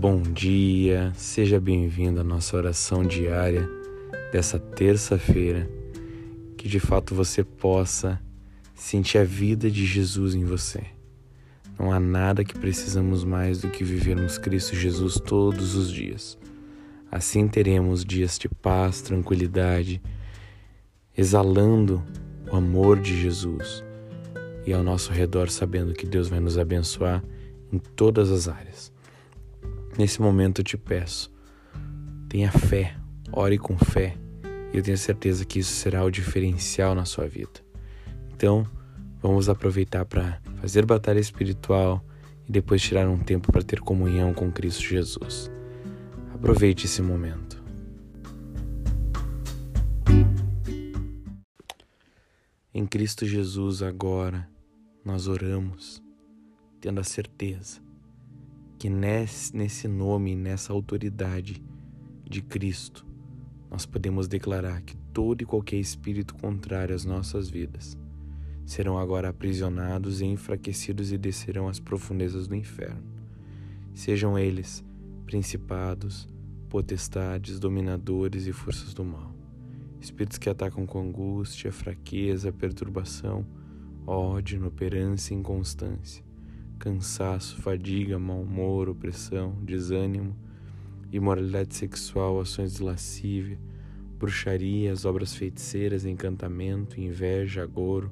Bom dia, seja bem-vindo à nossa oração diária dessa terça-feira. Que de fato você possa sentir a vida de Jesus em você. Não há nada que precisamos mais do que vivermos Cristo Jesus todos os dias. Assim teremos dias de paz, tranquilidade, exalando o amor de Jesus e ao nosso redor, sabendo que Deus vai nos abençoar em todas as áreas. Nesse momento eu te peço, tenha fé, ore com fé, e eu tenho certeza que isso será o diferencial na sua vida. Então, vamos aproveitar para fazer batalha espiritual e depois tirar um tempo para ter comunhão com Cristo Jesus. Aproveite esse momento. Em Cristo Jesus, agora, nós oramos, tendo a certeza que nesse nome, nessa autoridade de Cristo, nós podemos declarar que todo e qualquer espírito contrário às nossas vidas serão agora aprisionados e enfraquecidos e descerão às profundezas do inferno. Sejam eles principados, potestades, dominadores e forças do mal. Espíritos que atacam com angústia, fraqueza, perturbação, ódio, inoperância e inconstância cansaço, fadiga, mau humor, opressão, desânimo, imoralidade sexual, ações de lascívia, bruxarias, obras feiticeiras, encantamento, inveja, agouro,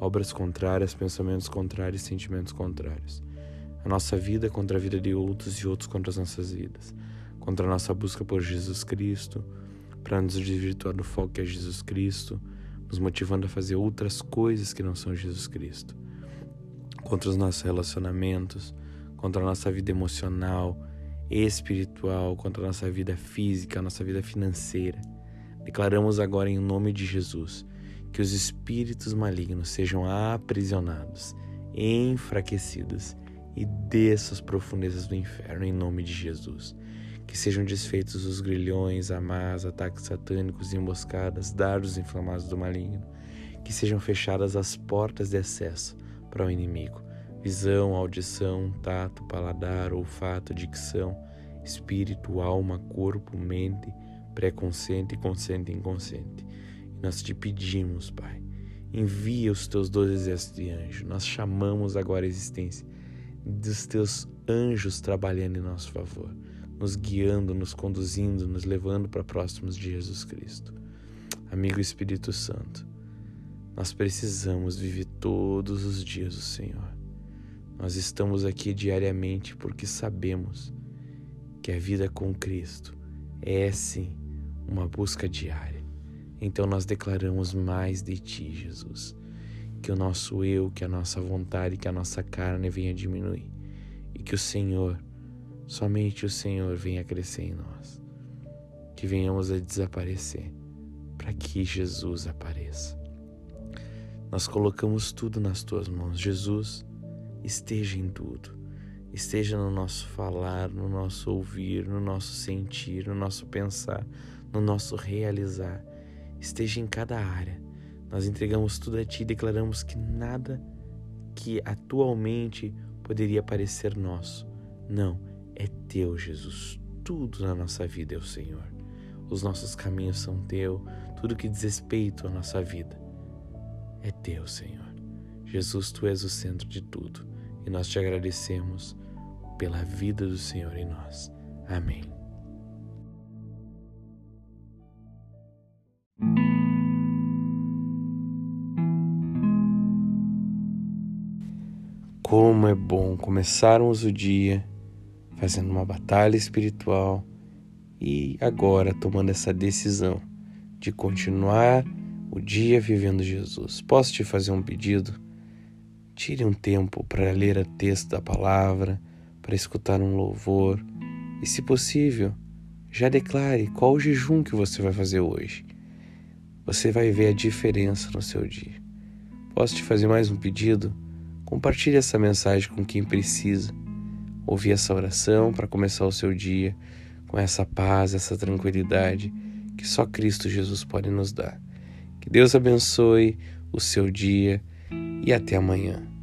obras contrárias, pensamentos contrários, sentimentos contrários. A nossa vida contra a vida de outros e outros contra as nossas vidas, contra a nossa busca por Jesus Cristo, para nos desvirtuar do foco que é Jesus Cristo, nos motivando a fazer outras coisas que não são Jesus Cristo contra os nossos relacionamentos, contra a nossa vida emocional, espiritual, contra a nossa vida física, a nossa vida financeira. Declaramos agora em nome de Jesus que os espíritos malignos sejam aprisionados, enfraquecidos e desçam as profundezas do inferno em nome de Jesus. Que sejam desfeitos os grilhões, amas, ataques satânicos, emboscadas, dardos inflamados do maligno. Que sejam fechadas as portas de acesso para o inimigo. Visão, audição, tato, paladar, olfato, dicção, espírito, alma, corpo, mente, pré-consciente, consciente e inconsciente. E nós te pedimos, Pai, envia os teus doze exércitos de anjos. Nós chamamos agora a existência dos teus anjos trabalhando em nosso favor, nos guiando, nos conduzindo, nos levando para próximos de Jesus Cristo. Amigo Espírito Santo, nós precisamos viver todos os dias o Senhor. Nós estamos aqui diariamente porque sabemos que a vida com Cristo é sim uma busca diária. Então nós declaramos mais de Ti, Jesus. Que o nosso eu, que a nossa vontade, que a nossa carne venha diminuir. E que o Senhor, somente o Senhor, venha crescer em nós. Que venhamos a desaparecer para que Jesus apareça. Nós colocamos tudo nas tuas mãos. Jesus, esteja em tudo. Esteja no nosso falar, no nosso ouvir, no nosso sentir, no nosso pensar, no nosso realizar. Esteja em cada área. Nós entregamos tudo a Ti e declaramos que nada que atualmente poderia parecer nosso. Não, é Teu, Jesus. Tudo na nossa vida é o Senhor. Os nossos caminhos são Teu, tudo que diz respeito à nossa vida é teu, Senhor. Jesus, tu és o centro de tudo e nós te agradecemos pela vida do Senhor em nós. Amém. Como é bom começarmos o dia fazendo uma batalha espiritual e agora tomando essa decisão de continuar o dia vivendo Jesus. Posso te fazer um pedido? Tire um tempo para ler a texto da palavra, para escutar um louvor e, se possível, já declare qual o jejum que você vai fazer hoje. Você vai ver a diferença no seu dia. Posso te fazer mais um pedido? Compartilhe essa mensagem com quem precisa ouvir essa oração para começar o seu dia com essa paz, essa tranquilidade que só Cristo Jesus pode nos dar. Que Deus abençoe o seu dia e até amanhã.